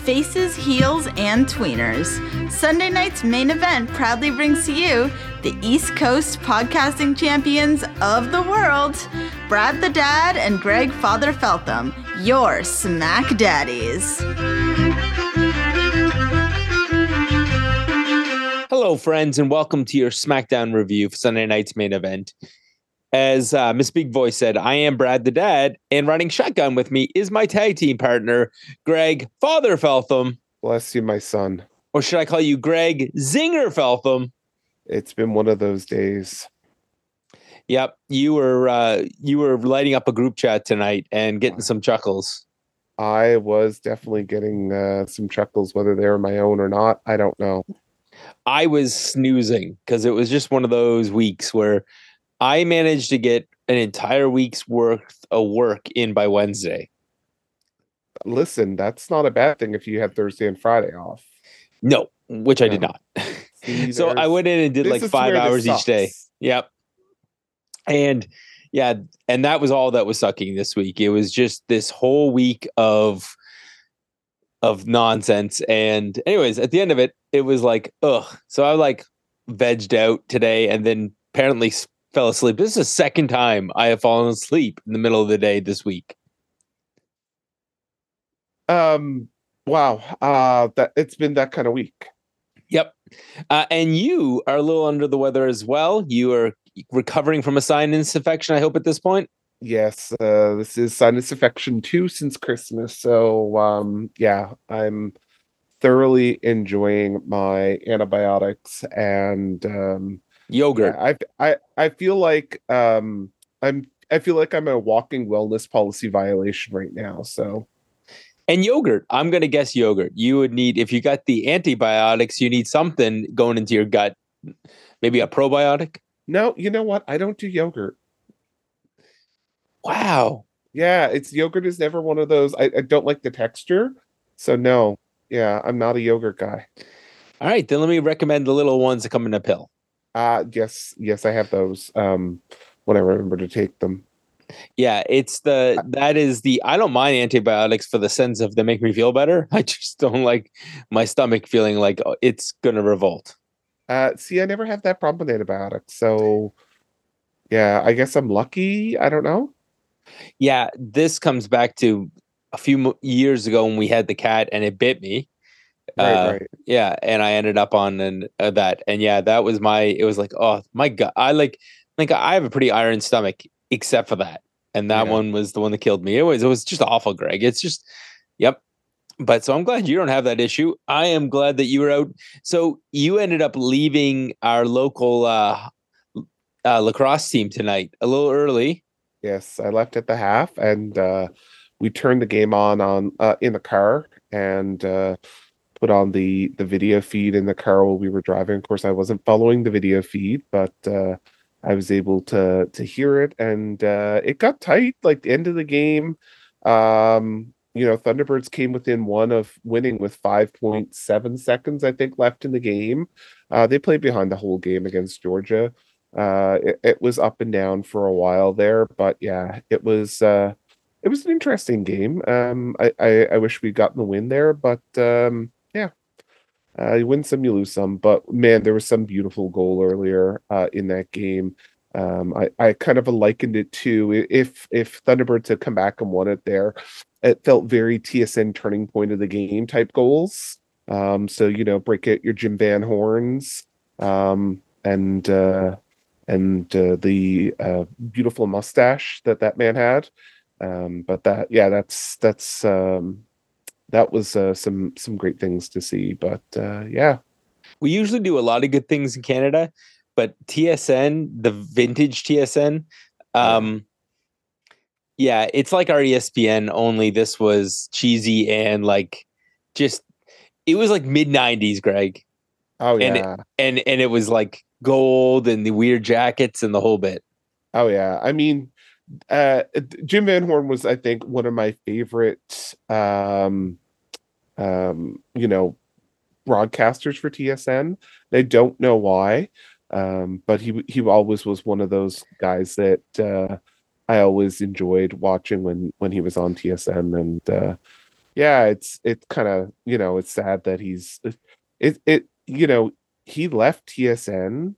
faces, heels, and tweeners. Sunday night's main event proudly brings to you the East Coast podcasting champions of the world, Brad the Dad and Greg Father Feltham, your smack daddies. Hello, friends, and welcome to your SmackDown review for Sunday night's main event. As uh, Miss Big Voice said, I am Brad the Dad, and running shotgun with me is my tag team partner, Greg Father Feltham. Bless you, my son. Or should I call you Greg Zinger Feltham? It's been one of those days. Yep, you were uh, you were lighting up a group chat tonight and getting some chuckles. I was definitely getting uh, some chuckles, whether they were my own or not. I don't know. I was snoozing because it was just one of those weeks where I managed to get an entire week's worth of work in by Wednesday. Listen, that's not a bad thing if you had Thursday and Friday off. No, which I did not. See, so I went in and did like five hours each day. Yep. And yeah, and that was all that was sucking this week. It was just this whole week of of nonsense. And anyways, at the end of it, it was like, ugh. So I like vegged out today and then apparently fell asleep. This is the second time I have fallen asleep in the middle of the day this week. Um. Wow. Uh. That it's been that kind of week. Yep. Uh, and you are a little under the weather as well. You are recovering from a sinus infection, I hope, at this point. Yes. Uh. This is sinus infection two since Christmas. So. Um. Yeah. I'm thoroughly enjoying my antibiotics and um Yogurt. Yeah, I I I feel like um I'm I feel like I'm a walking wellness policy violation right now. So And yogurt. I'm going to guess yogurt. You would need, if you got the antibiotics, you need something going into your gut. Maybe a probiotic. no, you know what? I don't do yogurt. Wow. Yeah, it's yogurt is never one of those. I, I don't like the texture. So no. Yeah, I'm not a yogurt guy. All right. Then let me recommend the little ones that come in a pill. Uh yes, yes, I have those. Um when I remember to take them. Yeah. It's the, that is the, I don't mind antibiotics for the sense of they make me feel better. I just don't like my stomach feeling like oh, it's going to revolt. Uh see, I never have that problem with antibiotics. So yeah, I guess I'm lucky. I don't know. Yeah. This comes back to a few years ago when we had the cat and it bit me. Right, Uh, right. yeah and i ended up on and uh, that and yeah that was my it was like oh my god i like like i have a pretty iron stomach except for that and that Yeah. one was the one that killed me. It was it was just awful greg. It's just yep. But so i'm glad you don't have that issue. I am glad that you were out so you ended up leaving our local uh, uh lacrosse team tonight a little early. Yes, I left at the half, and uh, we turned the game on on uh, in the car and uh, put on the the video feed in the car while we were driving. Of course, I wasn't following the video feed, but uh, I was able to to hear it, and uh, it got tight. Like the end of the game, um, you know, Thunderbirds came within one of winning with five point seven seconds, I think, left in the game. Uh, they played behind the whole game against Georgia uh it, it was up and down for a while there but yeah it was uh it was an interesting game um i i, I wish we'd gotten the win there but um yeah. Uh you win some you lose some but man there was some beautiful goal earlier uh in that game. Um i i kind of likened it to if if thunderbirds had come back and won it there it felt very tsn turning point of the game type goals. Um so you know break out your jim van hornes um and uh and uh, the uh, beautiful mustache that that man had. Um, but that, yeah, that's that's um, that was uh, some some great things to see. But uh, yeah, we usually do a lot of good things in Canada, but TSN, the vintage TSN, um, yeah, it's like our ESPN. Only this was cheesy and like just it was like mid '90s, Greg, oh And it- yeah, and and it was like gold and the weird jackets and the whole bit. oh yeah. I mean, uh, Jim Van Horne was, I think, one of my favorite, um, um, you know, broadcasters for TSN. They don't know why, um, but he he always was one of those guys that uh, I always enjoyed watching when when he was on TSN, and uh, yeah, it's it's kind of you know it's sad that he's it it you know he left TSN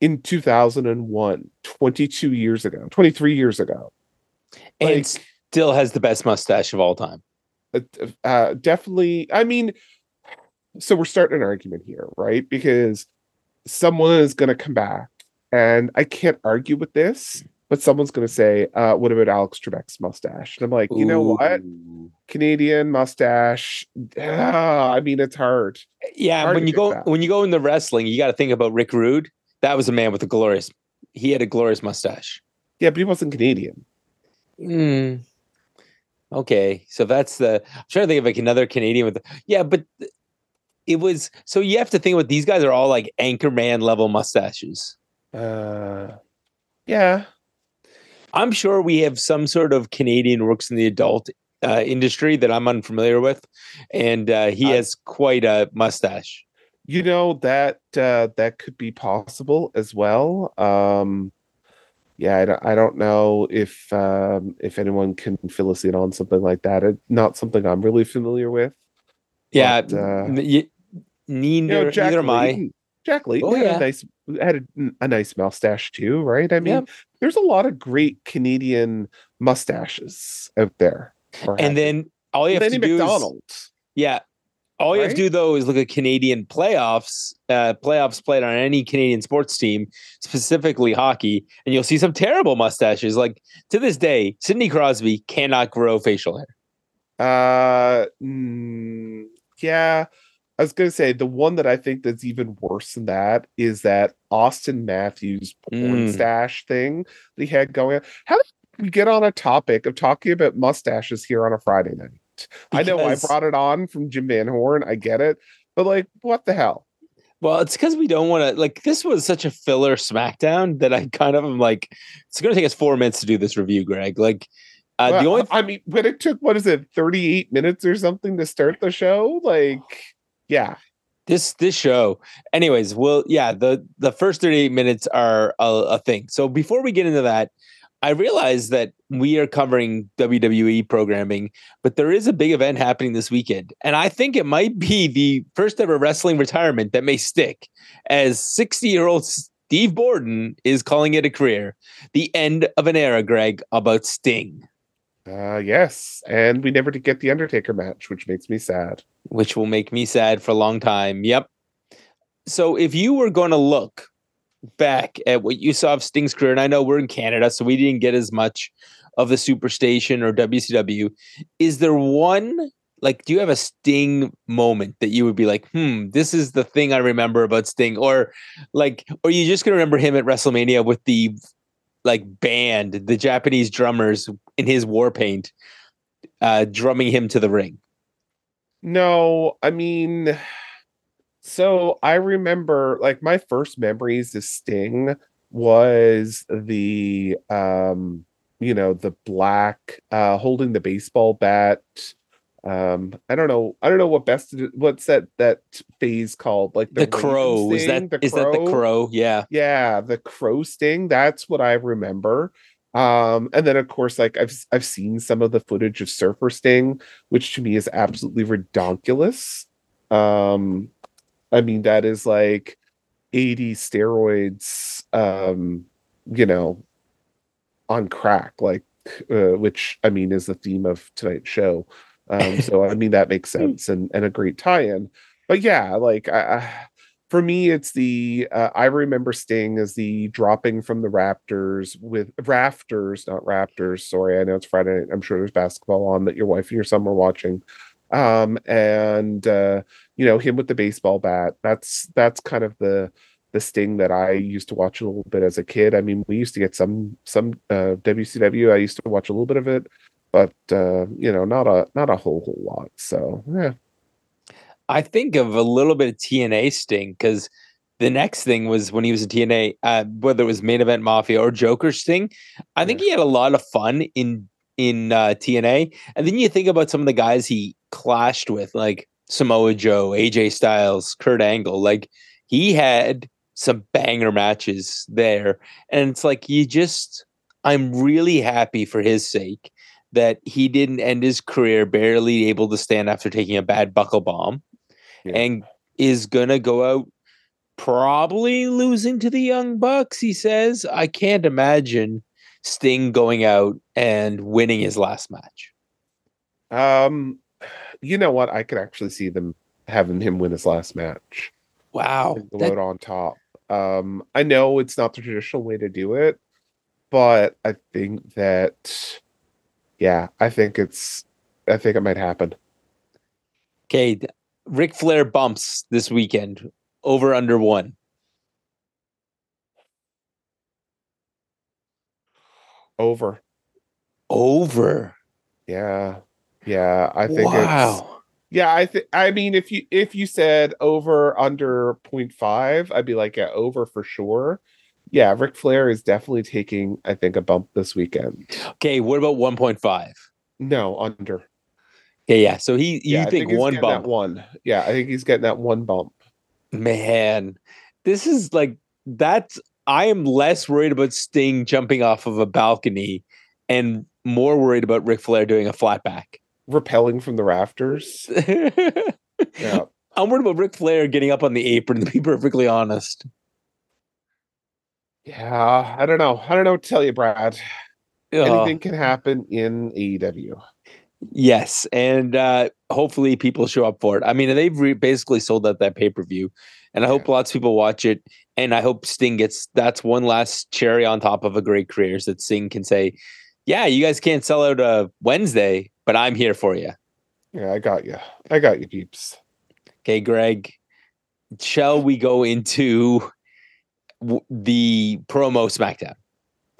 in 2001, 22 years ago, 23 years ago, and Like- still has the best mustache of all time. Uh, uh, definitely. I mean, so we're starting an argument here, right? Because someone is going to come back, and I can't argue with this, but someone's going to say, uh, "What about Alex Trebek's mustache?" And I'm like, you know what? Canadian mustache. ah, I mean, it's hard. Yeah, Hard when you go that. when you go into wrestling, you got to think about Rick Rude. That was a man with a glorious. He had a glorious mustache. Yeah, but he wasn't Canadian. Mm. Okay, so that's the. I'm trying to think of like another Canadian with. Yeah, but it was so you have to think about these guys are all like Anchorman level mustaches. Uh, yeah. I'm sure we have some sort of Canadian works in the adult uh, industry that I'm unfamiliar with, and uh, he I- has quite a mustache. you know that uh that could be possible as well um yeah I don't, I don't know if um if anyone can fill us in on something like that it's not something i'm really familiar with Yeah, But, uh, n- y- you neither, know jack neither am I. jack layton Oh, had yeah. a nice had a, a nice mustache too right i mean Yeah. there's a lot of great canadian mustaches out there And then all you have Lenny to do is Yeah. All you have to do though is look at Canadian playoffs, uh, playoffs played on any Canadian sports team, specifically hockey, and you'll see some terrible mustaches. Like to this day, Sidney Crosby cannot grow facial hair. Uh, mm, yeah. I was gonna say the one that I think that's even worse than that is that Auston Matthews porn Mm. stash thing that he had going on. How did we get on a topic of talking about mustaches here on a Friday night? I know I brought it on from Jim Van Horne, I get it, but like, what the hell? Well, it's because we don't want to. Like this was such a filler SmackDown that I kind of am like, it's going to take us four minutes to do this review, Greg. Like uh, the Well, only I mean, when it took what is it, 38 minutes or something to start the show? Like, yeah. this this show anyways well yeah the the first 38 minutes are a, a thing so before we get into that i realize that we are covering wwe programming but there is a big event happening this weekend and i think it might be the first ever wrestling retirement that may stick as 60 year old steve borden is calling it a career the end of an era greg about sting Uh yes. And we never did get the Undertaker match, which makes me sad. which will make me sad for a long time. Yep. So if you were going to look back at what you saw of Sting's career, and I know we're in Canada, so we didn't get as much of the Superstation or WCW. Is there one like? Do you have a Sting moment that you would be like, hmm, this is the thing I remember about Sting, or like, or you just gonna remember him at WrestleMania with the like band, the Japanese drummers in his war paint, uh, drumming him to the ring. No, I mean, so I remember like my first memories of Sting was the um, you know, the black uh holding the baseball bat. Um, I don't know, I don't know what best what's that that phase called? Like the, Raven crow is Sting? that is that the crow yeah yeah the crow sting that's what i remember um and then of course like i've i've seen some of the footage of surfer sting which to me is absolutely redonkulous um i mean that is like 80 steroids um you know on crack like uh, which i mean is the theme of tonight's show. Um so i mean that makes sense and and a great tie-in. But yeah like i, I for me it's the uh, i remember sting as the dropping from the raptors with rafters not raptors sorry i know it's friday night i'm sure there's basketball on that your wife and your son were watching um and uh you know him with the baseball bat that's that's kind of the the sting that i used to watch a little bit as a kid. I mean we used to get some some uh wcw i used to watch a little bit of it but uh you know not a not a whole whole lot. So yeah. I think of a little bit of tna sting because the next thing was when he was in tna uh, whether it was main event mafia or joker sting i think he had a lot of fun in in uh, tna and then you think about some of the guys he clashed with like samoa joe aj styles kurt angle like he had some banger matches there and it's like you just i'm really happy for his sake that he didn't end his career barely able to stand after taking a bad buckle bomb Yeah. and is going to go out probably losing to the Young Bucks, he says. I can't imagine Sting going out and winning his last match. Um, you know what? I could actually see them having him win his last match. Wow. go that- out on top. Um, I know it's not the traditional way to do it, but I think that, yeah, I think it's, I think it might happen. Okay, Ric Flair bumps this weekend over under one. Over. Over. Yeah, yeah. I think it's wow. yeah. I think I mean if you if you said over under 0.5, I'd be like yeah, over for sure. Yeah, Ric Flair is definitely taking I think a bump this weekend. Okay, what about 1.5? No, under. Okay, yeah. So he you yeah, I think, one bump. One. Yeah, I think he's getting that one bump. Man, this is like that's I am less worried about Sting jumping off of a balcony and more worried about Ric Flair doing a flatback. Repelling from the rafters. Yeah. I'm worried about Ric Flair getting up on the apron, to be perfectly honest. Yeah, I don't know. I don't know what to tell you, Brad. Ugh. Anything can happen in AEW. Yes, and uh, hopefully people show up for it. I mean, they've re- basically sold out that pay per view, and I hope lots of people watch it. And I hope Sting gets that's one last cherry on top of a great career, so that Sting can say, "Yeah, you guys can't sell out a Wednesday, but I'm here for you." Yeah, I got you. I got you, peeps. Okay, Greg, shall we go into w- the promo SmackDown?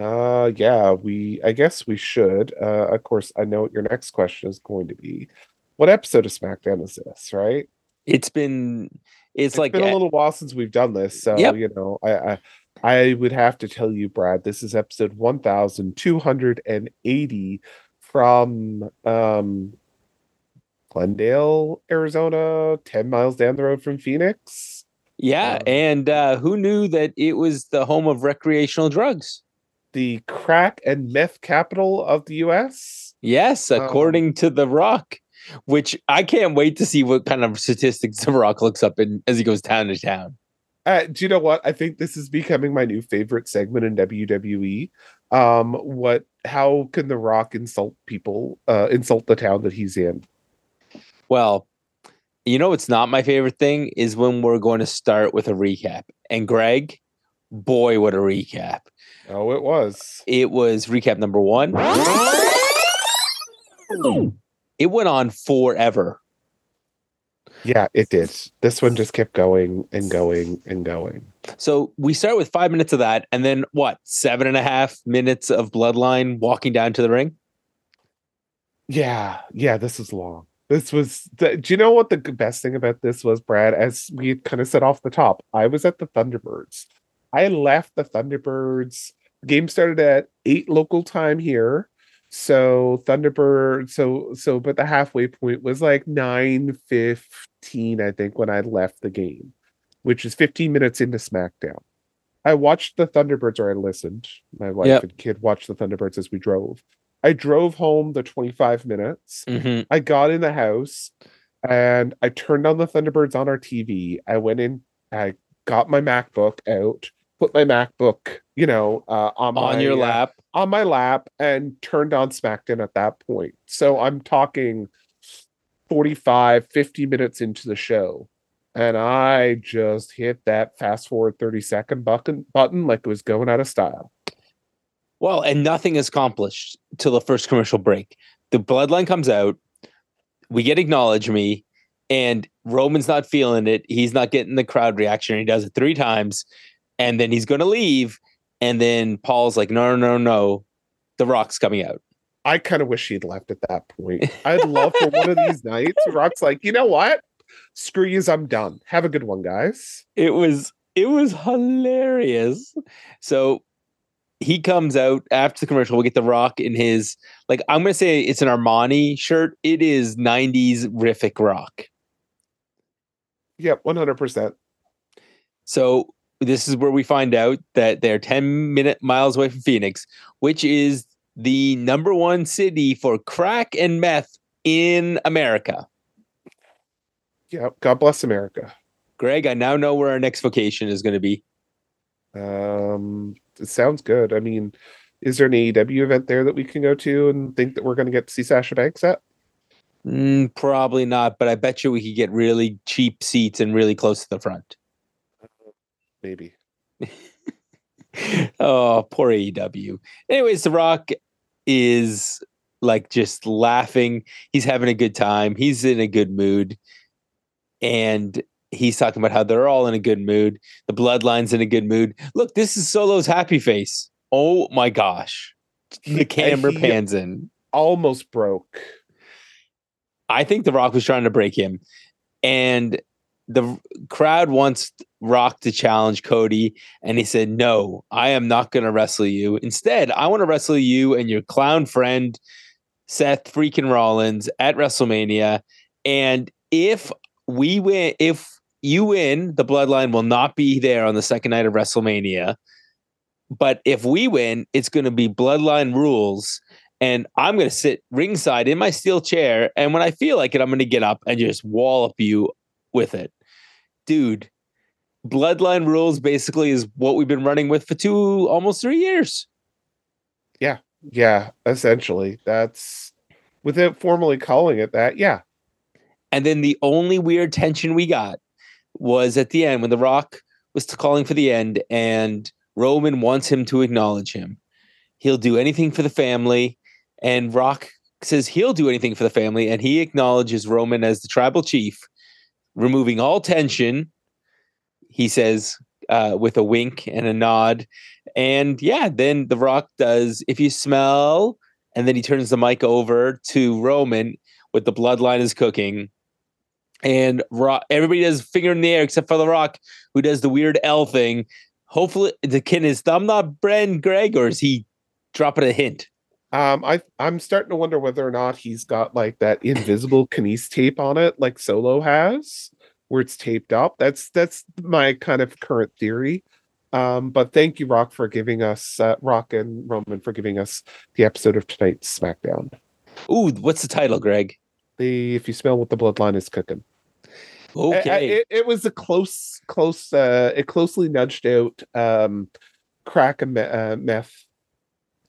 Uh, yeah, we. I guess we should. Uh, of course, I know what your next question is going to be. What episode of SmackDown is this? Right? It's been it's, It's like been a uh, little while since we've done this, so Yep. you know, I, I I would have to tell you, Brad, this is episode one thousand two hundred and eighty from um Glendale, Arizona, ten miles down the road from Phoenix. yeah, um, and uh, who knew that it was the home of recreational drugs? the crack and meth capital of the US. Yes, Um, according to The Rock, which I can't wait to see what kind of statistics The Rock looks up in as he goes town to town. Uh, do you know what? I think this is becoming my new favorite segment in WWE. Um, what? How can The Rock insult people? Uh, insult the town that he's in? Well, you know it's not my favorite thing is when we're going to start with a recap. And Greg, boy, what a recap. Oh, it was. It was recap number one. It went on forever. Yeah, it did. This one just kept going and going and going. So we start with five minutes of that, and then what? Seven and a half minutes of bloodline walking down to the ring. Yeah, yeah, this is long. This was. The, do you know what the best thing about this was, Brad? As we kind of said off the top, I was at the Thunderbirds. I left the Thunderbirds. Game started at eight local time here, so Thunderbird. So so, but the halfway point was like nine fifteen, I think, when I left the game, which is fifteen minutes into SmackDown. I watched the Thunderbirds, or I listened. My wife Yep. and kid watched the Thunderbirds as we drove. I drove home the 25 minutes. Mm-hmm. I got in the house and I turned on the Thunderbirds on our TV. I went in, I got my MacBook out, put my MacBook, you know, uh, on, On my, your uh, lap. On my lap and turned on SmackDown at that point. So I'm talking 45, 50 minutes into the show. And I just hit that fast forward 30 second button button like it was going out of style. Well, and nothing is accomplished till the first commercial break. The bloodline comes out. We get acknowledge me, and Roman's not feeling it. He's not getting the crowd reaction. He does it three times, and then he's going to leave. And then Paul's like, "No, no, no, no, the Rock's coming out." I kind of wish he'd left at that point. I'd love for one of these nights. Rock's like, you know what? Screw yous, I'm done. Have a good one, guys. It was it was hilarious. So he comes out after the commercial. We get the Rock in his like I'm gonna say it's an Armani shirt. It is '90s rific rock. Yep, 100%. So this is where we find out that they're 10 minute miles away from Phoenix, which is the number one city for crack and meth in America. Yeah, God bless America. Greg, I now know where our next vacation is going to be. Um, it sounds good. I mean, is there an AEW event there that we can go to and think that we're going to get to see Sasha Banks at? Mm, probably not, but I bet you we could get really cheap seats and really close to the front. Maybe. oh, poor AEW. Anyways, The Rock is like just laughing. He's having a good time. He's in a good mood. And he's talking about how they're all in a good mood. The bloodline's in a good mood. Look, this is Solo's happy face. Oh my gosh. The camera pans in. Almost broke. I think The Rock was trying to break him. And the crowd wants Rock to challenge Cody. And he said, No, I am not going to wrestle you. Instead, I want to wrestle you and your clown friend, Seth freaking Rollins, at WrestleMania. And if we win, if you win, the bloodline will not be there on the second night of WrestleMania. But if we win, it's going to be bloodline rules. And I'm going to sit ringside in my steel chair. And when I feel like it, I'm going to get up and just wallop you with it. Dude, bloodline rules basically is what we've been running with for two, almost three years. Yeah. Yeah. Essentially, that's without formally calling it that. Yeah. And then the only weird tension we got was at the end when The Rock was calling for the end and Roman wants him to acknowledge him. He'll do anything for the family. And Rock says he'll do anything for the family. And he acknowledges Roman as the tribal chief, removing all tension. He says uh, with a wink and a nod. And yeah, then The Rock does, if you smell, and then he turns the mic over to Roman with the bloodline is cooking and rock, everybody does finger in the air except for the Rock, who does the weird L thing. Hopefully, the can his thumb not Bren Greg, or is he dropping a hint? Um, I I'm starting to wonder whether or not he's got like that invisible kinese tape on it, like Solo has, where it's taped up. That's that's my kind of current theory. Um, but thank you, Rock, for giving us uh, Rock and Roman for giving us the episode of tonight's SmackDown. Ooh, what's the title, Greg? The if you smell what the bloodline is cooking. Okay. It, it, was a close, close. Uh, it closely nudged out um, crack and me- uh, meth.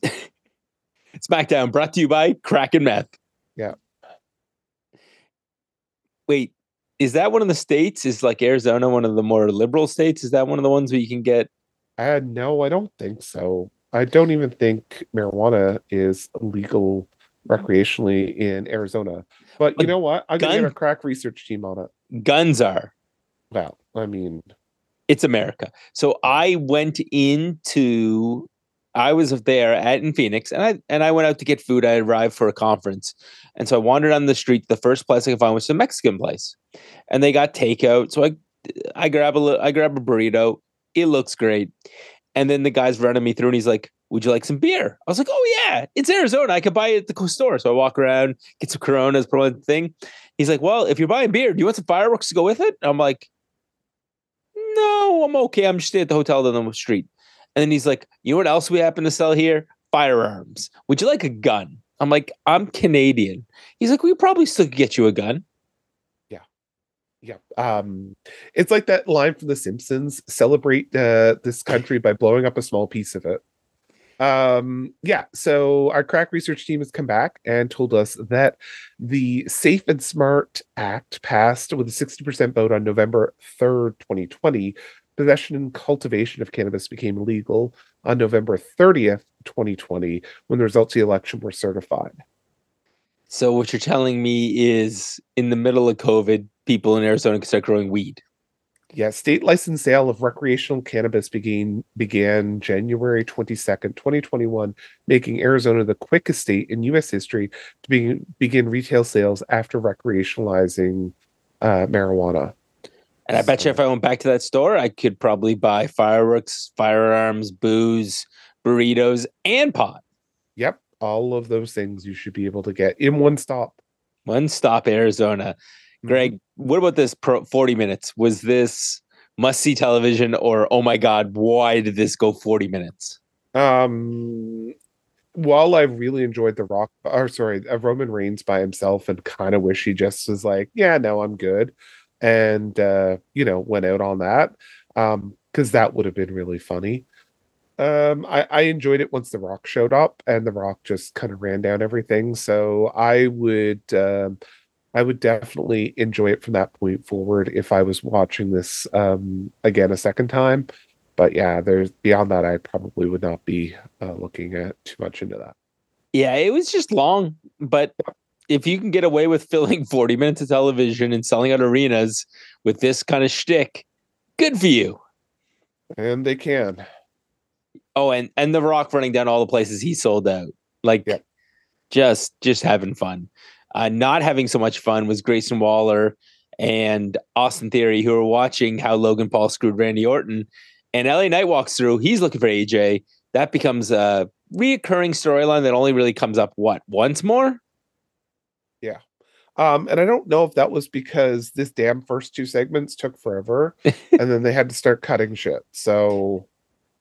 SmackDown brought to you by Crack and Meth. Yeah. Wait, is that one of the states? Is like Arizona one of the more liberal states? Is that one of the ones where you can get? Uh, no, I don't think so. I don't even think marijuana is legal recreationally in Arizona. But, but you know what? I'm gonna get a crack research team on it. Guns are. Well, I mean, it's America. So I went into I was there at in Phoenix and I and I went out to get food. I arrived for a conference. And so I wandered on the street. The first place I could find was a Mexican place. And they got takeout. So I I grab a I grab a burrito. It looks great. And then the guy's running me through and he's like, Would you like some beer? I was like, Oh yeah, it's Arizona. I could buy it at the store. So I walk around, get some coronas, put on the thing. He's like, Well, if you're buying beer, do you want some fireworks to go with it? I'm like, No, I'm okay. I'm just staying at the hotel down the street. And then he's like, you know what else we happen to sell here? Firearms. Would you like a gun? I'm like, I'm Canadian. He's like, we probably still get you a gun. Yeah. Yeah. Um, it's like that line from The Simpsons celebrate uh, this country by blowing up a small piece of it. Um, yeah, so our crack research team has come back and told us that the Safe and Smart Act passed with a 60% vote on November 3rd, 2020, possession and cultivation of cannabis became legal on November 30th, 2020, when the results of the election were certified. So, what you're telling me is in the middle of COVID, people in Arizona can start growing weed. Yeah, state licensed sale of recreational cannabis began began January 22nd, 2021, making Arizona the quickest state in US history to begin, begin retail sales after recreationalizing uh, marijuana. And I bet you if I went back to that store, I could probably buy fireworks, firearms, booze, burritos, and pot. Yep. All of those things you should be able to get in one stop. One stop, Arizona. Greg, mm-hmm. what about this pro 40 minutes? Was this must see television or oh my God, why did this go 40 minutes? Um, while I really enjoyed the Rock, or sorry, uh, Roman Reigns by himself, and kind of wish he just was like, yeah, no, I'm good, and uh, you know, went out on that, um, because that would have been really funny. Um, I, I enjoyed it once The Rock showed up, and The Rock just kind of ran down everything. So I would, um, I would definitely enjoy it from that point forward if I was watching this um again a second time but yeah, there's beyond that, I probably would not be uh, looking at too much into that. Yeah, it was just long, but if you can get away with filling 40 minutes of television and selling out arenas with this kind of shtick, good for you. And they can. Oh, and and The Rock running down all the places he sold out, like yeah. just just having fun. Uh, not having so much fun was Grayson Waller and Austin Theory, who were watching how Logan Paul screwed Randy Orton and LA Knight walks through. He's looking for AJ. That becomes a reoccurring storyline that only really comes up what once more. Yeah. Um, and I don't know if that was because this damn first two segments took forever and then they had to start cutting shit. So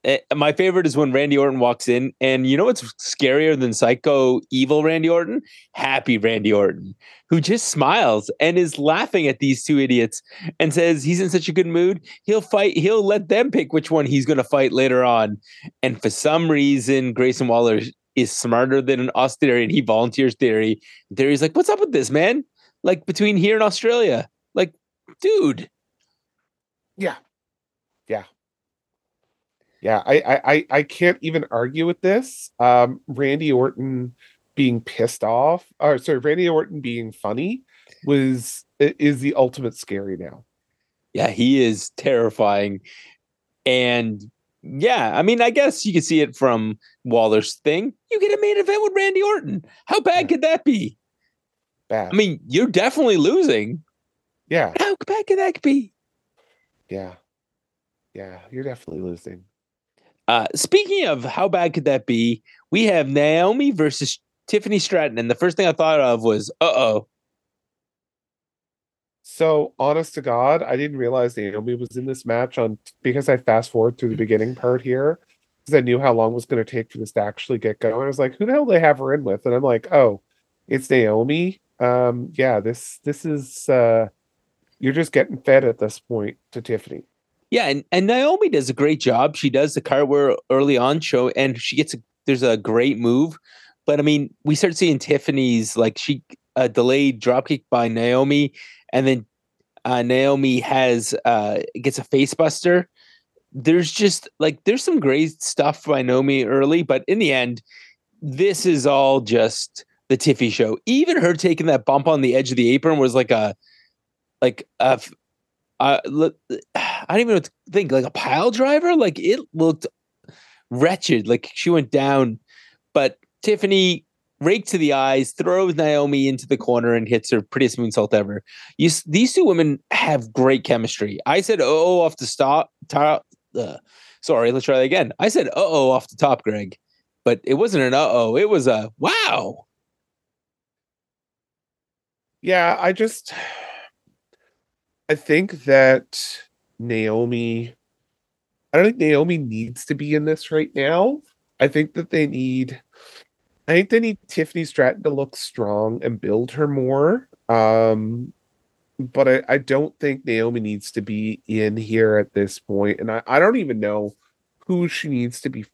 Eh, my favorite is when Randy Orton walks in, and you know what's scarier than psycho evil Randy Orton? Happy Randy Orton, who just smiles and is laughing at these two idiots and says he's in such a good mood. He'll fight, he'll let them pick which one he's going to fight later on. And for some reason, Grayson Waller is smarter than an Austin Theory, and he volunteers Theory. Theory's like, What's up with this, man? Like between here and Australia? Like, dude. Yeah. Yeah yeah, I, I I can't even argue with this. Um, Randy Orton being pissed off, or sorry, Randy Orton being funny was is the ultimate scary now. Yeah, he is terrifying, and yeah, I mean, I guess you can see it from Waller's thing. You get a main event with Randy Orton. How bad yeah. could that be? Bad. I mean, you're definitely losing. Yeah. How bad could that be? Yeah. Yeah, you're definitely losing. Uh, speaking of how bad could that be, we have Naomi versus Tiffany Stratton, and the first thing I thought of was, uh oh. So honest to God, I didn't realize Naomi was in this match on because I fast forward through the beginning part here because I knew how long it was going to take for this to actually get going. I was like, who the hell do they have her in with? And I'm like, oh, it's Naomi. Um, yeah, this this is uh, you're just getting fed at this point to Tiffany. Yeah, and, and Naomi does a great job. She does the cartwheel early on show, and she gets a there's a great move. But I mean, we start seeing Tiffany's like she a delayed dropkick by Naomi, and then uh, Naomi has uh, gets a facebuster. There's just like there's some great stuff by Naomi early, but in the end, this is all just the Tiffy show. Even her taking that bump on the edge of the apron was like a like a uh, I don't even think. Like a pile driver, like it looked wretched. Like she went down, but Tiffany raked to the eyes, throws Naomi into the corner, and hits her prettiest moonsault ever. You, these two women have great chemistry. I said, "Oh, off the stop." Top, uh, sorry, let's try that again. I said, "Uh oh," off the top, Greg, but it wasn't an "uh oh." It was a "wow." Yeah, I just I think that Naomi, I don't think Naomi needs to be in this right now. I think that they need, I think they need Tiffany Stratton to look strong and build her more. Um, but I, I don't think Naomi needs to be in here at this point. And I, I don't even know who she needs to be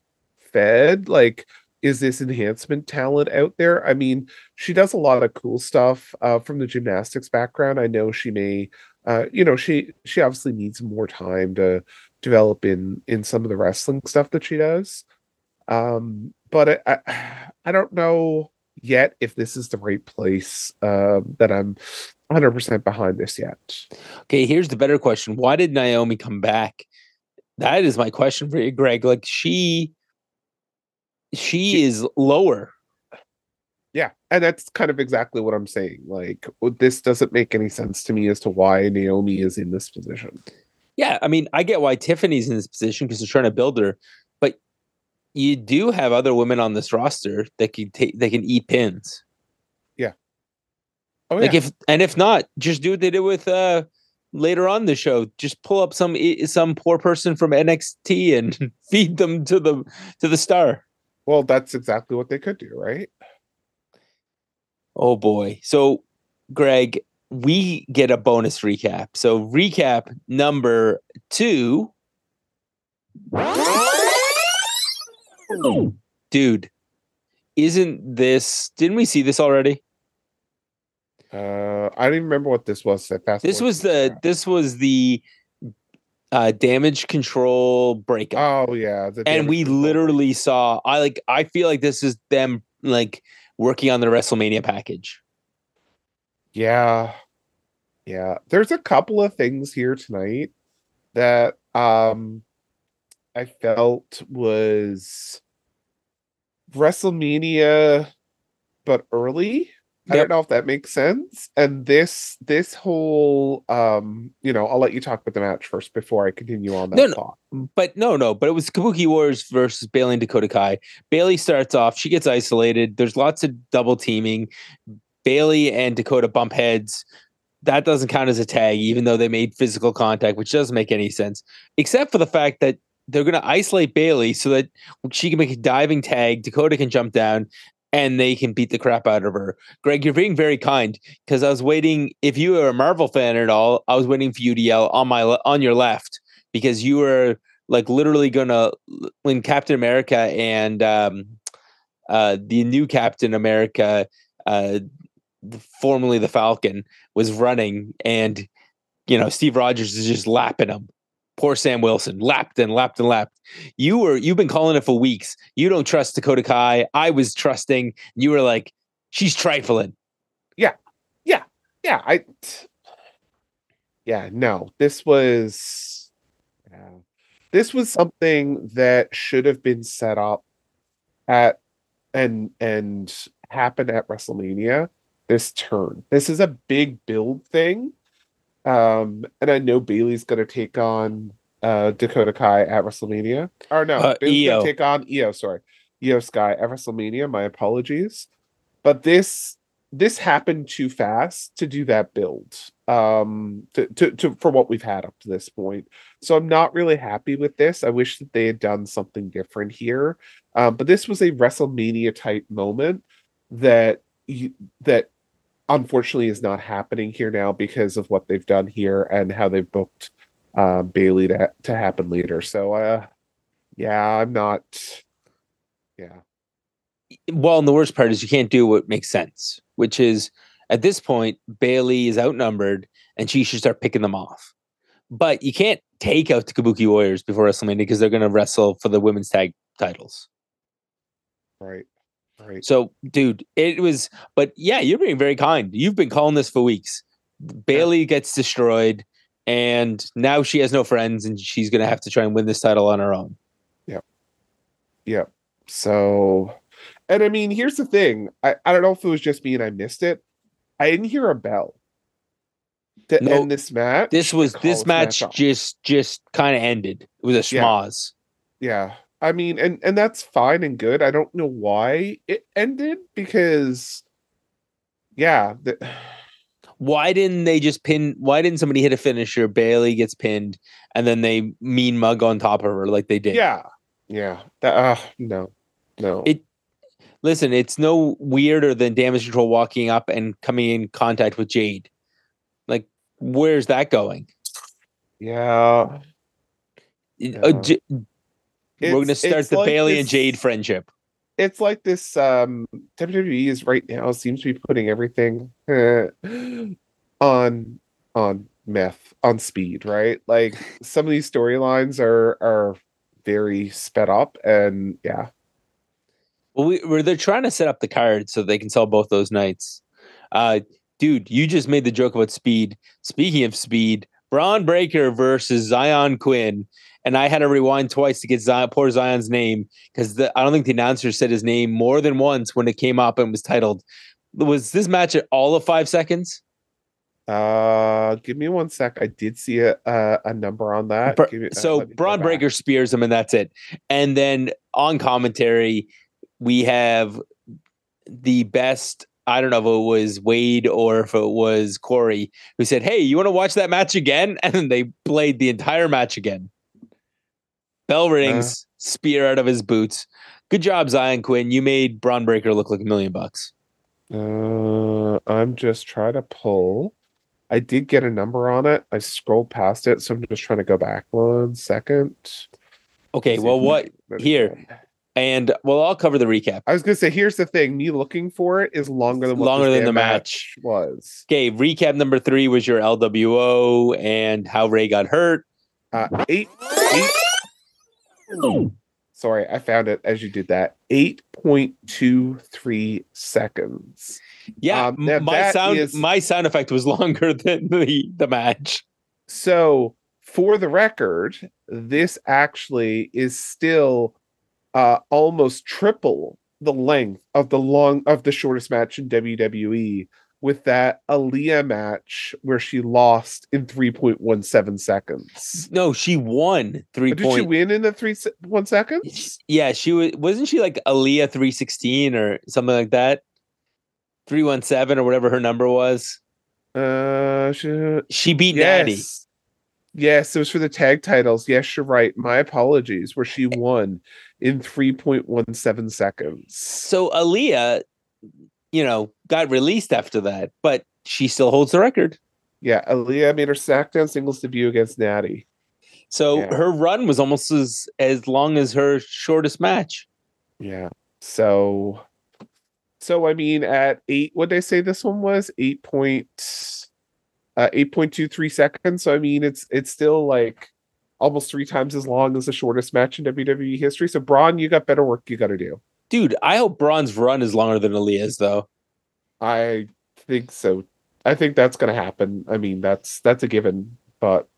fed. Like, is this enhancement talent out there? I mean, she does a lot of cool stuff uh, from the gymnastics background. I know she may uh, you know, she she obviously needs more time to develop in in some of the wrestling stuff that she does. Um, but I, I, I don't know yet if this is the right place uh, that I'm 100% behind this yet. Okay, here's the better question. Why did Naomi come back? That is my question for you, Greg. Like she she is lower yeah, and that's kind of exactly what I'm saying. Like, this doesn't make any sense to me as to why Naomi is in this position. Yeah, I mean, I get why Tiffany's in this position because they're trying to build her, you do have other women on this roster that can take they can eat pins. Yeah. Oh, like yeah. if and if not, just do what they did with uh later on the show. Just pull up some some poor person from NXT and feed them to the to the star. Well, that's exactly what they could do, right? Oh boy. So, Greg, we get a bonus recap. So, recap number two. Dude, isn't this? Didn't we see this already? Uh, I don't even remember what this was. This was the that. this was the uh damage control breakup. Oh yeah, the and we control. literally saw I like I feel like this is them like working on the WrestleMania package. Yeah. Yeah. There's a couple of things here tonight that um I felt was WrestleMania but early. I don't know if that makes sense. And this this whole um, you know, I'll let you talk about the match first before I continue on that No, no. thought. But no, no, but it was Kabuki Warriors versus Bayley and Dakota Kai. Bayley starts off, she gets isolated. There's lots of double teaming. Bayley and Dakota bump heads. That doesn't count as a tag, even though they made physical contact, which doesn't make any sense, except for the fact that they're going to isolate Bayley so that she can make a diving tag. Dakota can jump down and they can beat the crap out of her. Greg, you're being very kind because I was waiting. If you were a Marvel fan at all, I was waiting for you to yell on my on your left because you were like literally gonna when Captain America and um, uh, the new Captain America, uh, formerly the Falcon, was running, and you know Steve Rogers is just lapping him. Poor Sam Wilson, lapped and lapped and lapped. You were you've been calling it for weeks. You don't trust Dakota Kai. I was trusting. You were like, she's trifling. yeah yeah, yeah. i yeah no this was this was something that should have been set up at and and happened at wrestlemania this turn this is a big build thing um and i know bayley's gonna take on uh dakota kai at wrestlemania. Or no Uh, bayley's gonna take on iyo sorry. Iyo sky at wrestlemania my apologies. But this this happened too fast to do that build um to, to, to for what we've had up to this point. So i'm not really happy with this. I wish that they had done something different here. Um but this was a wrestlemania type moment that you, that unfortunately is not happening here now because of what they've done here and how they've booked uh, bayley to, to happen later so uh yeah i'm not yeah well, and the worst part is you can't do what makes sense, which is at this point, Bayley is outnumbered and she should start picking them off. But you can't take out the Kabuki Warriors before WrestleMania because they're going to wrestle for the women's tag titles. right right So, dude, it was, but yeah, you're being very kind. You've been calling this for weeks. Bayley gets destroyed and now she has no friends and she's going to have to try and win this title on her own. Yeah. Yeah. So, and I mean, here's the thing. I, I don't know if it was just me and I missed it. I didn't hear a bell to No, end this match. This was this match off. just just kind of ended. It was a Yeah. Yeah. I mean, and and that's fine and good. I don't know why it ended because, yeah, the, why didn't they just pin why didn't somebody hit a finisher bayley gets pinned and then they mean mug on top of her like they did yeah, yeah. That uh, no, no. It- listen it's no weirder than damage control walking up and coming in contact with jade like where's that going yeah. It- uh, J- we're gonna start the like bayley and jade friendship it's like this um WWE is right now seems to be putting everything eh, on on meth on speed, right? Like some of these storylines are are very sped up and yeah. well we, we're they're trying to set up the card so they can sell both those nights uh dude you just made the joke about speed speaking of speed bron breakker versus xyon quinn and I had to rewind twice to get Xyon, poor Xyon's name because I don't think the announcer said his name more than once when it came up and was titled. Was this match at all of five seconds? Uh give me one sec. I did see a a, a number on that. Br- me- uh, so go Bron. Breakker spears him, and that's it. And then on commentary, we have the best. I don't know if it was Wade or if it was Corey who said, "Hey, you want to watch that match again?" And then they played the entire match again. Bell rings, spear out of his boots. Good job, Xyon Quinn. You made Bron Breakker look like a million bucks. Uh, I'm just trying to pull. I did get a number on it. I scrolled past it, so I'm just trying to go back one second. Okay, well, what can get it here? And well, I'll cover the recap. I was gonna say, here's the thing: me looking for it is longer than what Longer than the damn match. was. Okay, recap number three was your LWO and how Rey got hurt. Uh, eight, eight. Sorry, I found it as you did that. Eight point two three seconds. Yeah, Um, my sound is- my sound effect was longer than the the match. So, for the record, this actually is still uh, almost triple the length of the long of the shortest match in WWE with that Aliyah match where she lost in 3.17 seconds. No, she won three Did she win in the three se- one seconds? Yeah, she was wasn't she like Aliyah three sixteen or something like that, three one seven or whatever her number was. Uh, she, She beat Natty. yes. Yes, it was for the tag titles. Yes, you're right. My apologies. Where she won in 3.17 seconds. So Aliyah, you know, got released after that, but she still holds the record. Yeah, Aliyah made her SmackDown singles debut against Natty. So Yeah. her run was almost as as long as her shortest match. Yeah. So, so I mean, at eight, what did I say this one was? Eight point, uh, eight point two three seconds. So I mean, it's it's still like almost three times as long as the shortest match in WWE history. So Bron, you got better work you got to do. Dude, I hope Bron's run is longer than Aliyah's though. I think so. I think that's gonna happen. I mean, that's that's a given. But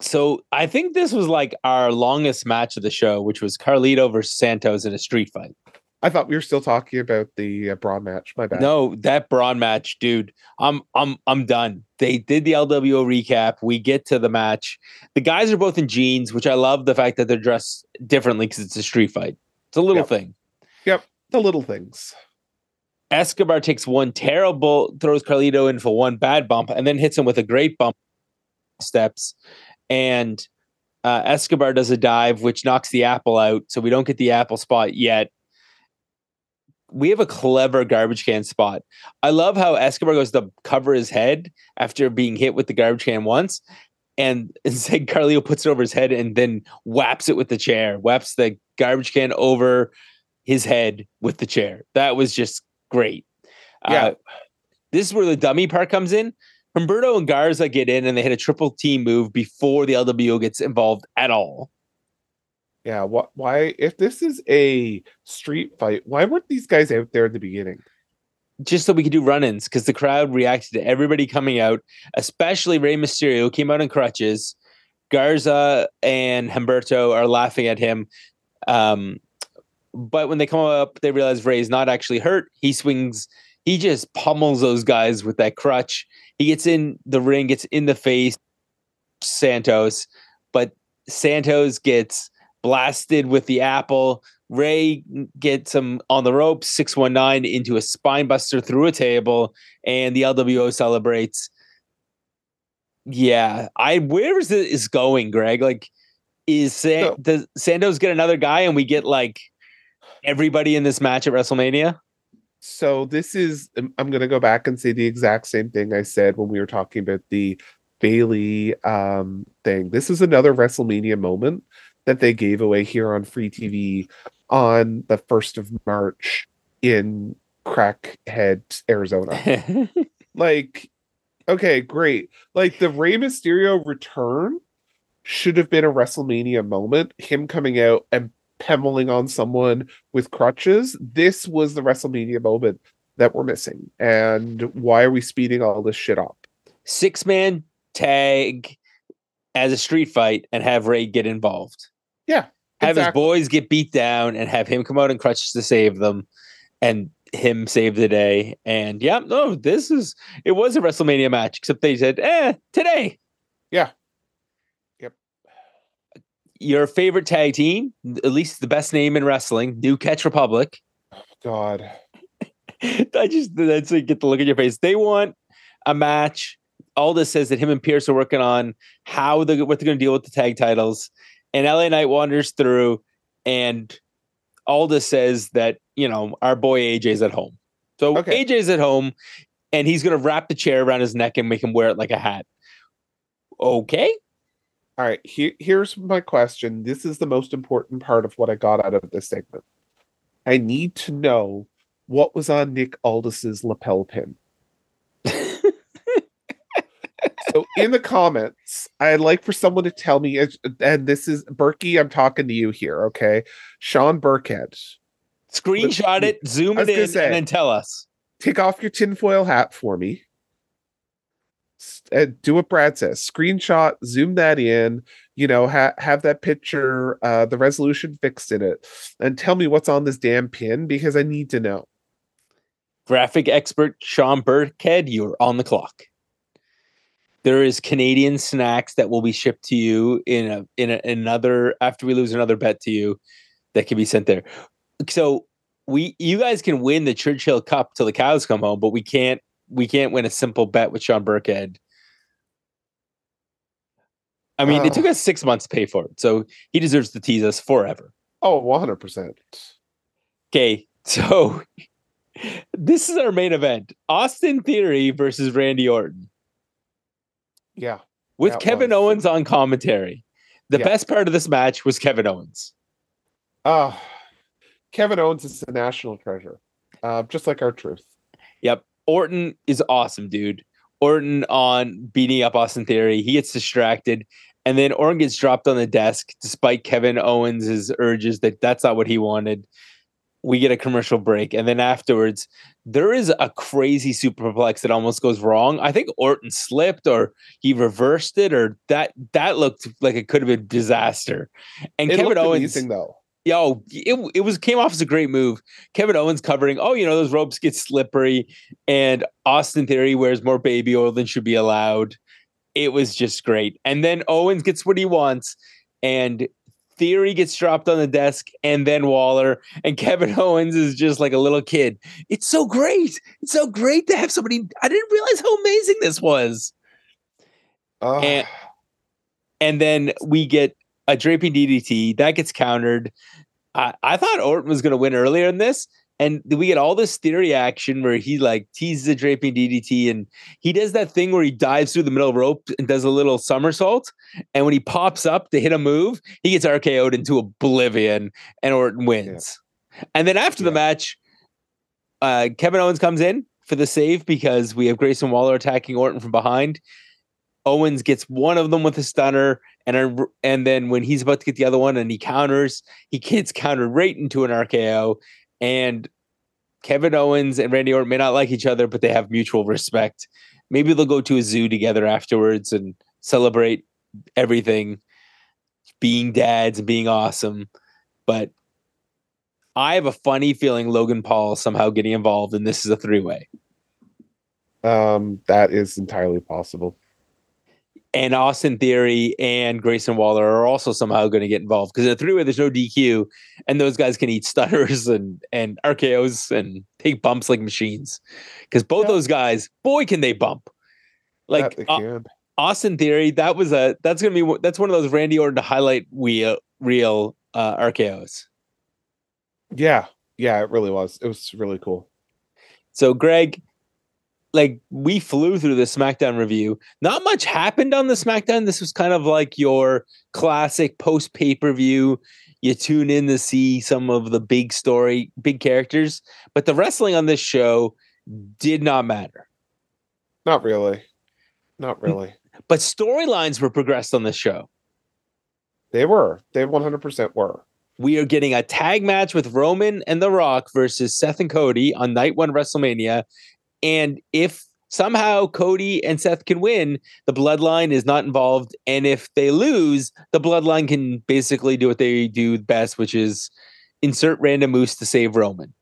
So I think this was like our longest match of the show, which was Carlito versus Santos in a street fight. I thought we were still talking about the uh, Bron match. My bad. No, that Bron match, dude. I'm I'm I'm done. They did the LWO recap. We get to the match. The guys are both in jeans, which I love the fact that they're dressed differently because it's a street fight. It's a little Yep. thing. The little things. Escobar takes one terrible, throws Carlito in for one bad bump, and then hits him with a great bump steps. And uh, Escobar does a dive, which knocks the apple out. So we don't get the apple spot yet. We have a clever garbage can spot. I love how Escobar goes to cover his head after being hit with the garbage can once. And instead, Carlito puts it over his head and then whaps it with the chair, whaps the garbage can over his head with the chair. That was just great. Yeah. Uh, this is where the dummy part comes in. Humberto and Garza get in and they hit a triple team move before the LWO gets involved at all. Yeah. What? Why? If this is a street fight, why weren't these guys out there at the beginning? Just so we could do run ins because the crowd reacted to everybody coming out, especially Rey Mysterio, came out in crutches. Garza and Humberto are laughing at him. Um, but when they come up, they realize Rey's not actually hurt. He swings, he just pummels those guys with that crutch. He gets in the ring, gets in the face, Santos, but Santos gets blasted with the apple. Rey gets him on the rope, 619 into a spine buster through a table, and the LWO celebrates. Yeah, I where is this going, Greg? Like, is San, So- does Santos get another guy and we get like everybody in this match at WrestleMania? So this is I'm- I'm going to go back and say the exact same thing I said when we were talking about the Bayley um thing. This is another WrestleMania moment that they gave away here on free TV on the 1st of March in Crackhead, Arizona. like okay, great. Like the Rey Mysterio return should have been a WrestleMania moment. Him coming out and pummeling on someone with crutches. This was the WrestleMania moment that we're missing. And why are we speeding all this shit up? Six man tag as a street fight and have Rey get involved. Yeah. have his boys get beat down and have him come out in crutches to save them and him save the day. And yeah, no, this is it was a WrestleMania match, except they said, eh, today. Yeah. Your favorite tag team, at least the best name in wrestling, New Catch Republic. God. I just that's like get the look at your face. They want a match. All this says that him and Pearce are working on how they what they're going to deal with the tag titles. And LA Knight wanders through, and Aldis says that you know our boy AJ's at home. So Okay. AJ's at home, and he's gonna wrap the chair around his neck and make him wear it like a hat. Okay. All right, here, here's my question. This is the most important part of what I got out of this segment. I need to know what was on Nick Aldis's lapel pin. So in the comments, I'd like for someone to tell me, and- this is Berkey, I'm talking to you here, okay? Sean Burkhead, Screenshot it, zoom it in, say- and then tell us. take off your tinfoil hat for me. And do what Brad says. Screenshot, zoom that in, you know, ha- have that picture, uh, the resolution fixed in it, and tell me what's on this damn pin because I need to know. Graphic expert Sean Burkhead, you're on the clock. There is Canadian snacks that will be shipped to you in a in a, another after we lose another bet to you that can be sent there. So we you guys can win the Churchill Cup till the cows come home, but we can't we can't win a simple bet with Sean Burkhead. I mean, it took us six months to pay for it, so he deserves to tease us forever. Oh, 100%. Okay, so this is our main event: Austin Theory versus Randy Orton Yeah. with Kevin was- Owens on commentary. The Yeah. best part of this match was Kevin Owens. Uh, Kevin Owens is a national treasure, uh, just like R-Truth. Yep, Orton is awesome, dude. Orton on beating up Austin Theory. He gets distracted, and then Orton gets dropped on the desk despite Kevin Owens' urges that that's not what he wanted. We get a commercial break, and then afterwards, there is a crazy superplex that almost goes wrong. I think Orton slipped, or he reversed it, or that that looked like it could have been disaster. And It Kevin Owens, amazing, though. Yo, it, it was came off as a great move. Kevin Owens covering, oh, you know, those ropes get slippery, and Austin Theory wears more baby oil than should be allowed. It was just great. And then Owens gets what he wants, and Theory gets dropped on the desk, and then Waller, and Kevin Owens is just like a little kid. It's so great. It's so great to have somebody. I didn't realize how amazing this was. Uh, And- and then we get a draping DDT that gets countered. I, I thought Orton was going to win earlier in this, and we get all this theory action where he like teases a draping DDT, and he does that thing where he dives through the middle rope and does a little somersault, and when he pops up to hit a move, he gets RKO'd into oblivion, and Orton wins. And then after the match, uh, Kevin Owens comes in for the save because we have Grayson Waller attacking Orton from behind. Owens gets one of them with a stunner, and and then when he's about to get the other one and he counters, he gets countered right into an RKO. And Kevin Owens and Randy Orton may not like each other, but they have mutual respect. Maybe they'll go to a zoo together afterwards and celebrate everything, being dads and being awesome. But I have a funny feeling Logan Paul somehow getting involved, and this is a three way. um, that is entirely possible. And Austin Theory and Grayson Waller are also somehow going to get involved because in a three way there's no DQ, and those guys can eat stunners and and RKO's and take bumps like machines. Because both those guys, boy, can they bump! Like they Au- Austin Theory, that was a that's gonna be that's one of those Randy Orton to highlight wheel real uh, RKO's. yeah, yeah, it really was. It was really cool. So, Greg, like we flew through the SmackDown review. Not much happened on the SmackDown. This was kind of like your classic post pay per view. You tune in to see some of the big story, big characters, but the wrestling on this show did not matter. Not really. Not mm. really. But storylines were progressed on this show. They were. They 100% were. We are getting a tag match with Roman and The Rock versus Seth and Cody on night one WrestleMania. And if somehow Cody and Seth can win, the bloodline is not involved. And if they lose, the bloodline can basically do what they do best, which is insert random moose to save Roman.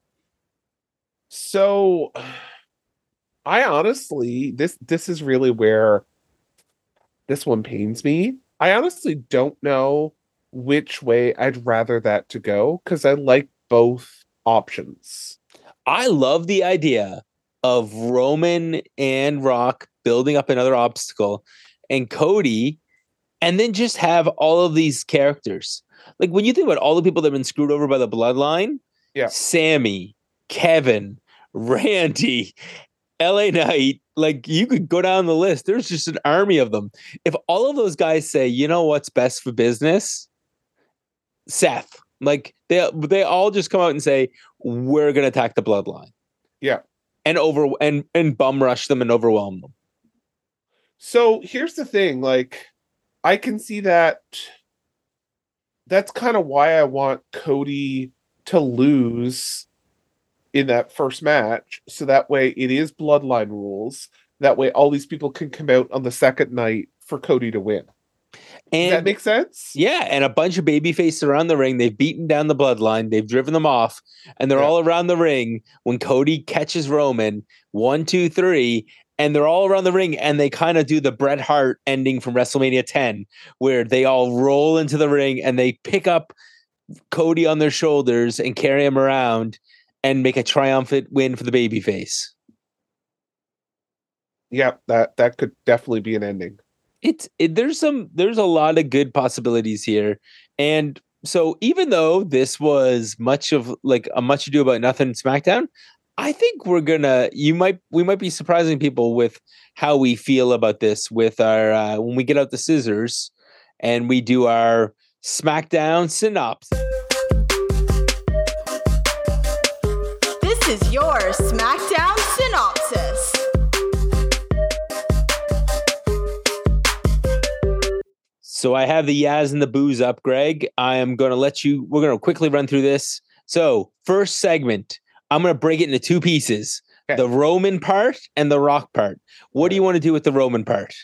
So I honestly this this is really where this one pains me. I honestly don't know which way I'd rather that to go cuz I like both options. I love the idea of Roman and Rock building up another obstacle and Cody, and then just have all of these characters. like when you think about all the people that have been screwed over by the bloodline, Yeah. Sammy, Kevin, Randy, LA Knight, like you could go down the list. There's just an army of them. If all of those guys say, you know what's best for business, Seth, like they they all just come out and say, we're gonna attack the bloodline. Yeah. And over and and bum rush them and overwhelm them. So here's the thing, like I can see that that's kind of why I want Cody to lose in that first match so that way it is bloodline rules. That way all these people can come out on the second night for Cody to win. Does And that make sense? Yeah, and a bunch of baby faces around the ring. They've beaten down the bloodline. They've driven them off, and they're Yeah. all around the ring when Cody catches Roman. One, two, three, and they're all around the ring, and they kind of do the Bret Hart ending from WrestleMania 10, where they all roll into the ring and they pick up Cody on their shoulders and carry him around and make a triumphant win for the baby face. Yeah, that that could definitely be an ending. It's it, there's some there's a lot of good possibilities here. And so even though this was much of like a much ado about nothing smackdown i think we're gonna you might we might be surprising people with how we feel about this with our uh, when we get out the scissors and we do our smackdown synopsis. This is your SmackDown So I have the Yaz and the booze up, Greg. I am going to let you, we're going to quickly run through this. So, first segment, I'm going to break it into two pieces Okay. the Roman part and the Rock part. What do you want to do with the Roman part?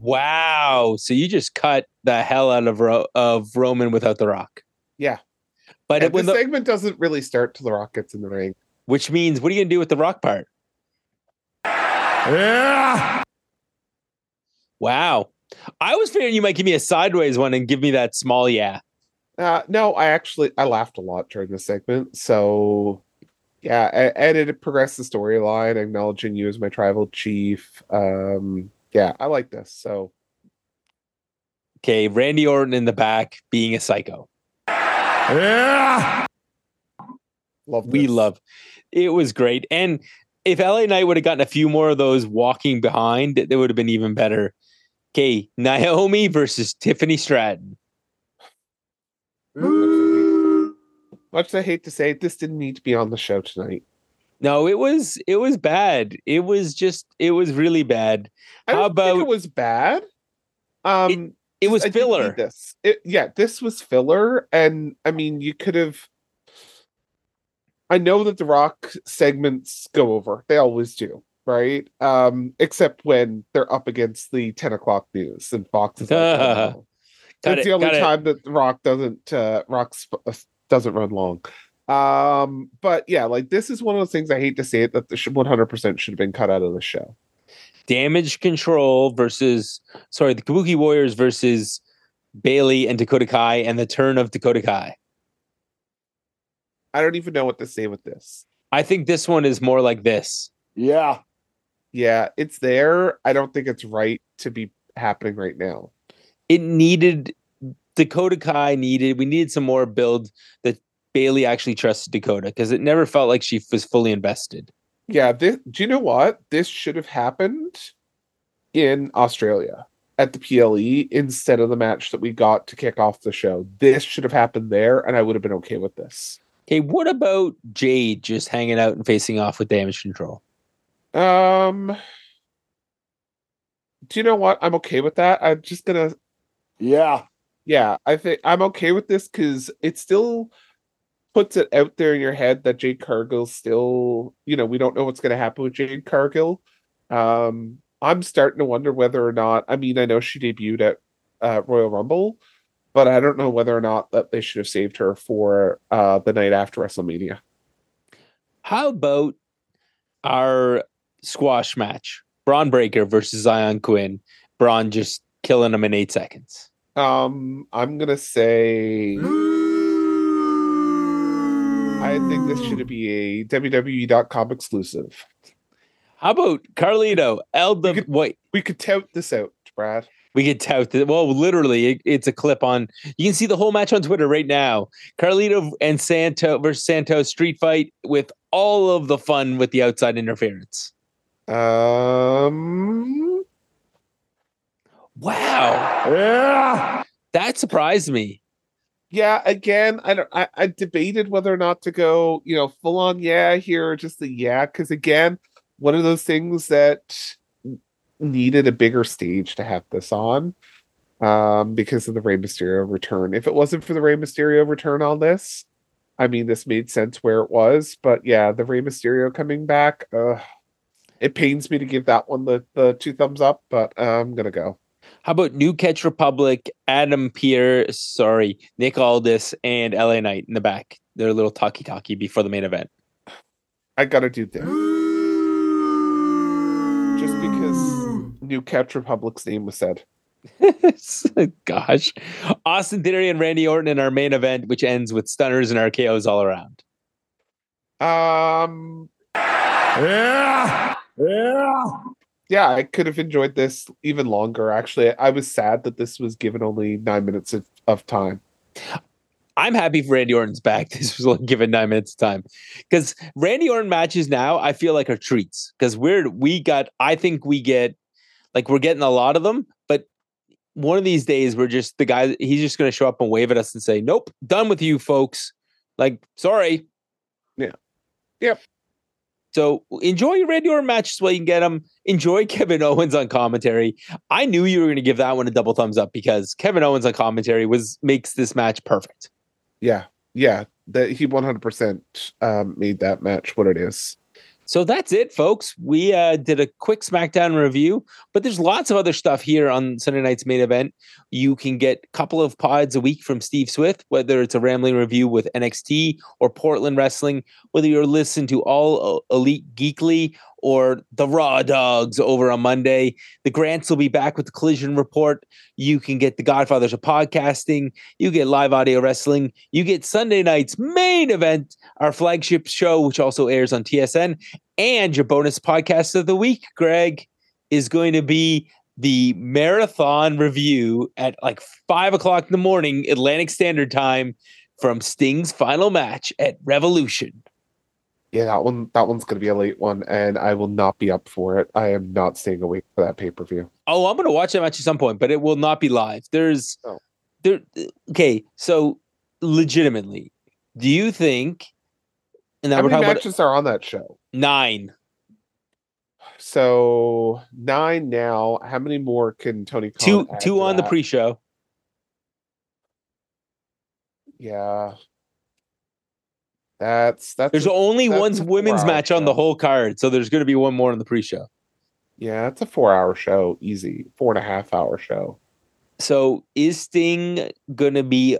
Wow. So you just cut the hell out of, Ro- of Roman without the Rock. Yeah. But when the the, segment doesn't really start till the Rock gets in the ring. which means, what are you going to do with the Rock part? Yeah. Wow. I was figuring you might give me a sideways one and give me that small yeah. Uh, no, I actually I laughed a lot during this segment. So yeah, a- and it progressed the storyline, acknowledging you as my tribal chief. Um, yeah, I like this. So Okay, Randy Orton in the back being a psycho. Yeah. love We love it was great. And if LA Knight would have gotten a few more of those walking behind, it would have been even better. Okay, Naomi versus Tiffany Stratton. Much as I hate to say it, this didn't need to be on the show tonight. No, it was it was bad. It was just it was really bad. I How don't think about- it was bad? Um, It was I filler. This, it, yeah, this was filler, and I mean, you could have. I know that the Rock segments go over; they always do, right? Um, except when they're up against the ten o'clock news and Fox is like, oh, That's it, the only it. time that the Rock doesn't uh, Rock sp- uh, doesn't run long. Um, but yeah, like this is one of those things I hate to say it that the one hundred percent should have been cut out of the show. Damage CTRL versus sorry, the Kabuki Warriors versus Bayley and Dakota Kai and the turn of Dakota Kai. I don't even know what to say with this. I think this one is more like this. Yeah. Yeah, it's there. I don't think it's right to be happening right now. It needed Dakota Kai needed we needed some more build that Bayley actually trusted Dakota because it never felt like she was fully invested. Yeah, this, do you know what? This should have happened in Australia at the PLE instead of the match that we got to kick off the show. This should have happened there, and I would have been okay with this. Okay, what about Jade just hanging out and facing off with damage CTRL? Um, do you know what? I'm okay with that. I'm just gonna Yeah. yeah, I think I'm okay with this because it still puts it out there in your head that Jade Cargill's still, you know, we don't know what's going to happen with Jade Cargill. Um, I'm starting to wonder whether or not. I mean, I know she debuted at uh, Royal Rumble, but I don't know whether or not that they should have saved her for uh, the night after WrestleMania. How about our squash match? Bron Breakker versus Xyon Quinn. Bron just killing him in eight seconds. Um, I'm gonna say. I think this should be a WWE.com exclusive. How about Carlito? El You could- wait, We could tout this out, Brad. We get tout that. Well, literally, it, it's a clip on. You can see the whole match on Twitter right now. Carlito and Santo versus Santos street fight with all of the fun with the outside interference. Um, Wow, Yeah. that surprised me. yeah. Again, I don't. I, I debated whether or not to go, you know, full on yeah here, or just the yeah, because again, one of those things that needed a bigger stage to have this on, um, because of the Rey Mysterio return. If it wasn't for the Rey Mysterio return on this, I mean, this made sense where it was. But yeah, the Rey Mysterio coming back, uh, it pains me to give that one the the two thumbs up, but uh, I'm gonna go. How about New Catch Republic, Adam Pearce, sorry, Nick Aldis, and LA Knight in the back? They're a little talkie talkie before the main event. I gotta do this. Just because New Catch Republic's name was said. Gosh. Austin Theory and Randy Orton in our main event, which ends with stunners and RKOs all around. Um Yeah. Yeah. yeah, I could have enjoyed this even longer. Actually, I was sad that this was given only nine minutes of, of time. I'm happy for Randy Orton's back. This was like given nine minutes of time because Randy Orton matches now I feel like are treats because we're we got I think we get like we're getting a lot of them, but one of these days we're just the guy he's just going to show up and wave at us and say nope done with you folks like sorry Yeah. Yep. so enjoy your Randy Orton matches while you can get them. Enjoy Kevin Owens on commentary. I knew you were going to give that one a double thumbs up because Kevin Owens on commentary was makes this match perfect. Yeah, yeah, that he 100% um, made that match what it is. So that's it, folks. We uh, did a quick SmackDown review, but there's lots of other stuff here on Sunday night's main event. You can get a couple of pods a week from Steve Swift, whether it's a rambling review with NXT or Portland Wrestling, whether you're listening to All Elite Geekly or the Raw Dogs over on Monday. The Grants will be back with the Collision Report. You can get the Godfathers of Podcasting. You get live audio wrestling. You get Sunday night's main event, our flagship show, which also airs on TSN. And your bonus podcast of the week, Greg, is going to be the marathon review at like five o'clock in the morning, Atlantic Standard Time, from Sting's final match at Revolution. Yeah, that one that one's gonna be a late one, and I will not be up for it. I am not staying awake for that pay per view. Oh, I'm going to watch that match at some point, but it will not be live. There's, Oh. there. Okay, so legitimately, do you think? And now How many talking about matches are on that show? nine. So nine now. How many more can Tony Khan Two, two on the pre-show. Yeah, that's that's There's a- only that's one women's four-hour match on the whole card, so there's going to be one more in the pre-show. yeah, it's a four hour show, easy four and a half hour show. So is Sting going to be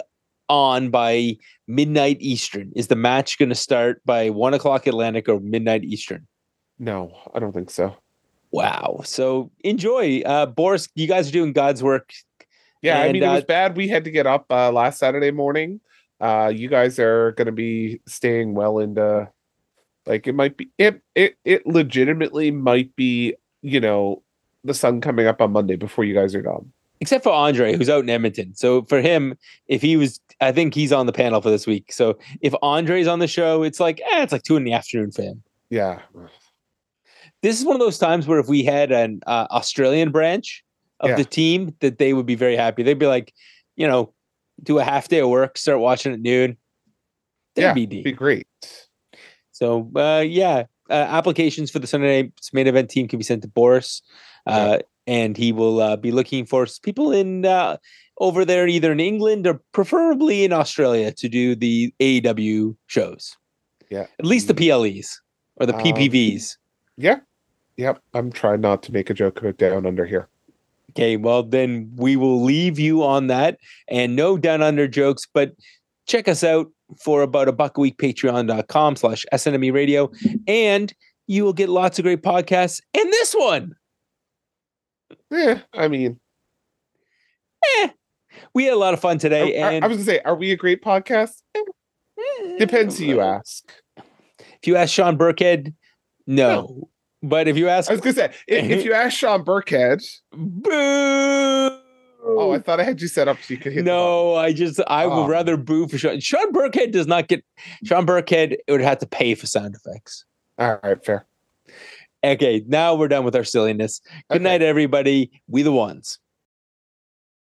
on by midnight Eastern? Is the match going to start by one o'clock Atlantic or midnight Eastern? No, I don't think so. Wow. So enjoy, uh, Boris. You guys are doing God's work. Yeah, I And, mean it was uh, bad. We had to get up uh, last Saturday morning. Uh, you guys are going to be staying well into like it might be it it it legitimately might be you know the sun coming up on Monday before you guys are gone. except for Andre, who's out in Edmonton. So for him, if he was, I think he's on the panel for this week. So if Andre's on the show, it's like, eh, it's like two in the afternoon for him. Yeah, This is one of those times where if we had an uh, Australian branch of Yeah. the team, that they would be very happy. They'd be like, you know, do a half day of work, start watching at noon. They'd yeah, be deep. be great. So uh, yeah, uh, applications for the Sunday night's main event team can be sent to Boris, uh, and he will uh, be looking for people in uh, over there, either in England or preferably in Australia, to do the AEW shows. Yeah, At least the PLEs or the Um, PPVs. yeah, yep. I'm trying not to make a joke about down under here. Okay, well then we will leave you on that, and no down under jokes, but check us out for about a buck a week patreon.com slash snme radio and you will get lots of great podcasts and this one Yeah, I mean, eh, we had a lot of fun today. I, and I was gonna say, are we a great podcast? Eh, Depends who you ask. If you ask Sean Burkhead, no. But if you ask, I was gonna say if, if you ask Sean Burkhead, boo. oh, I thought I had you set up so you could hit. the no, I just I Oh. would rather boo for Sean. Sean Burkhead does not get Sean Burkhead would have to pay for sound effects. All right, fair. Okay, now we're done with our silliness. Good Okay. night, everybody. We the ones.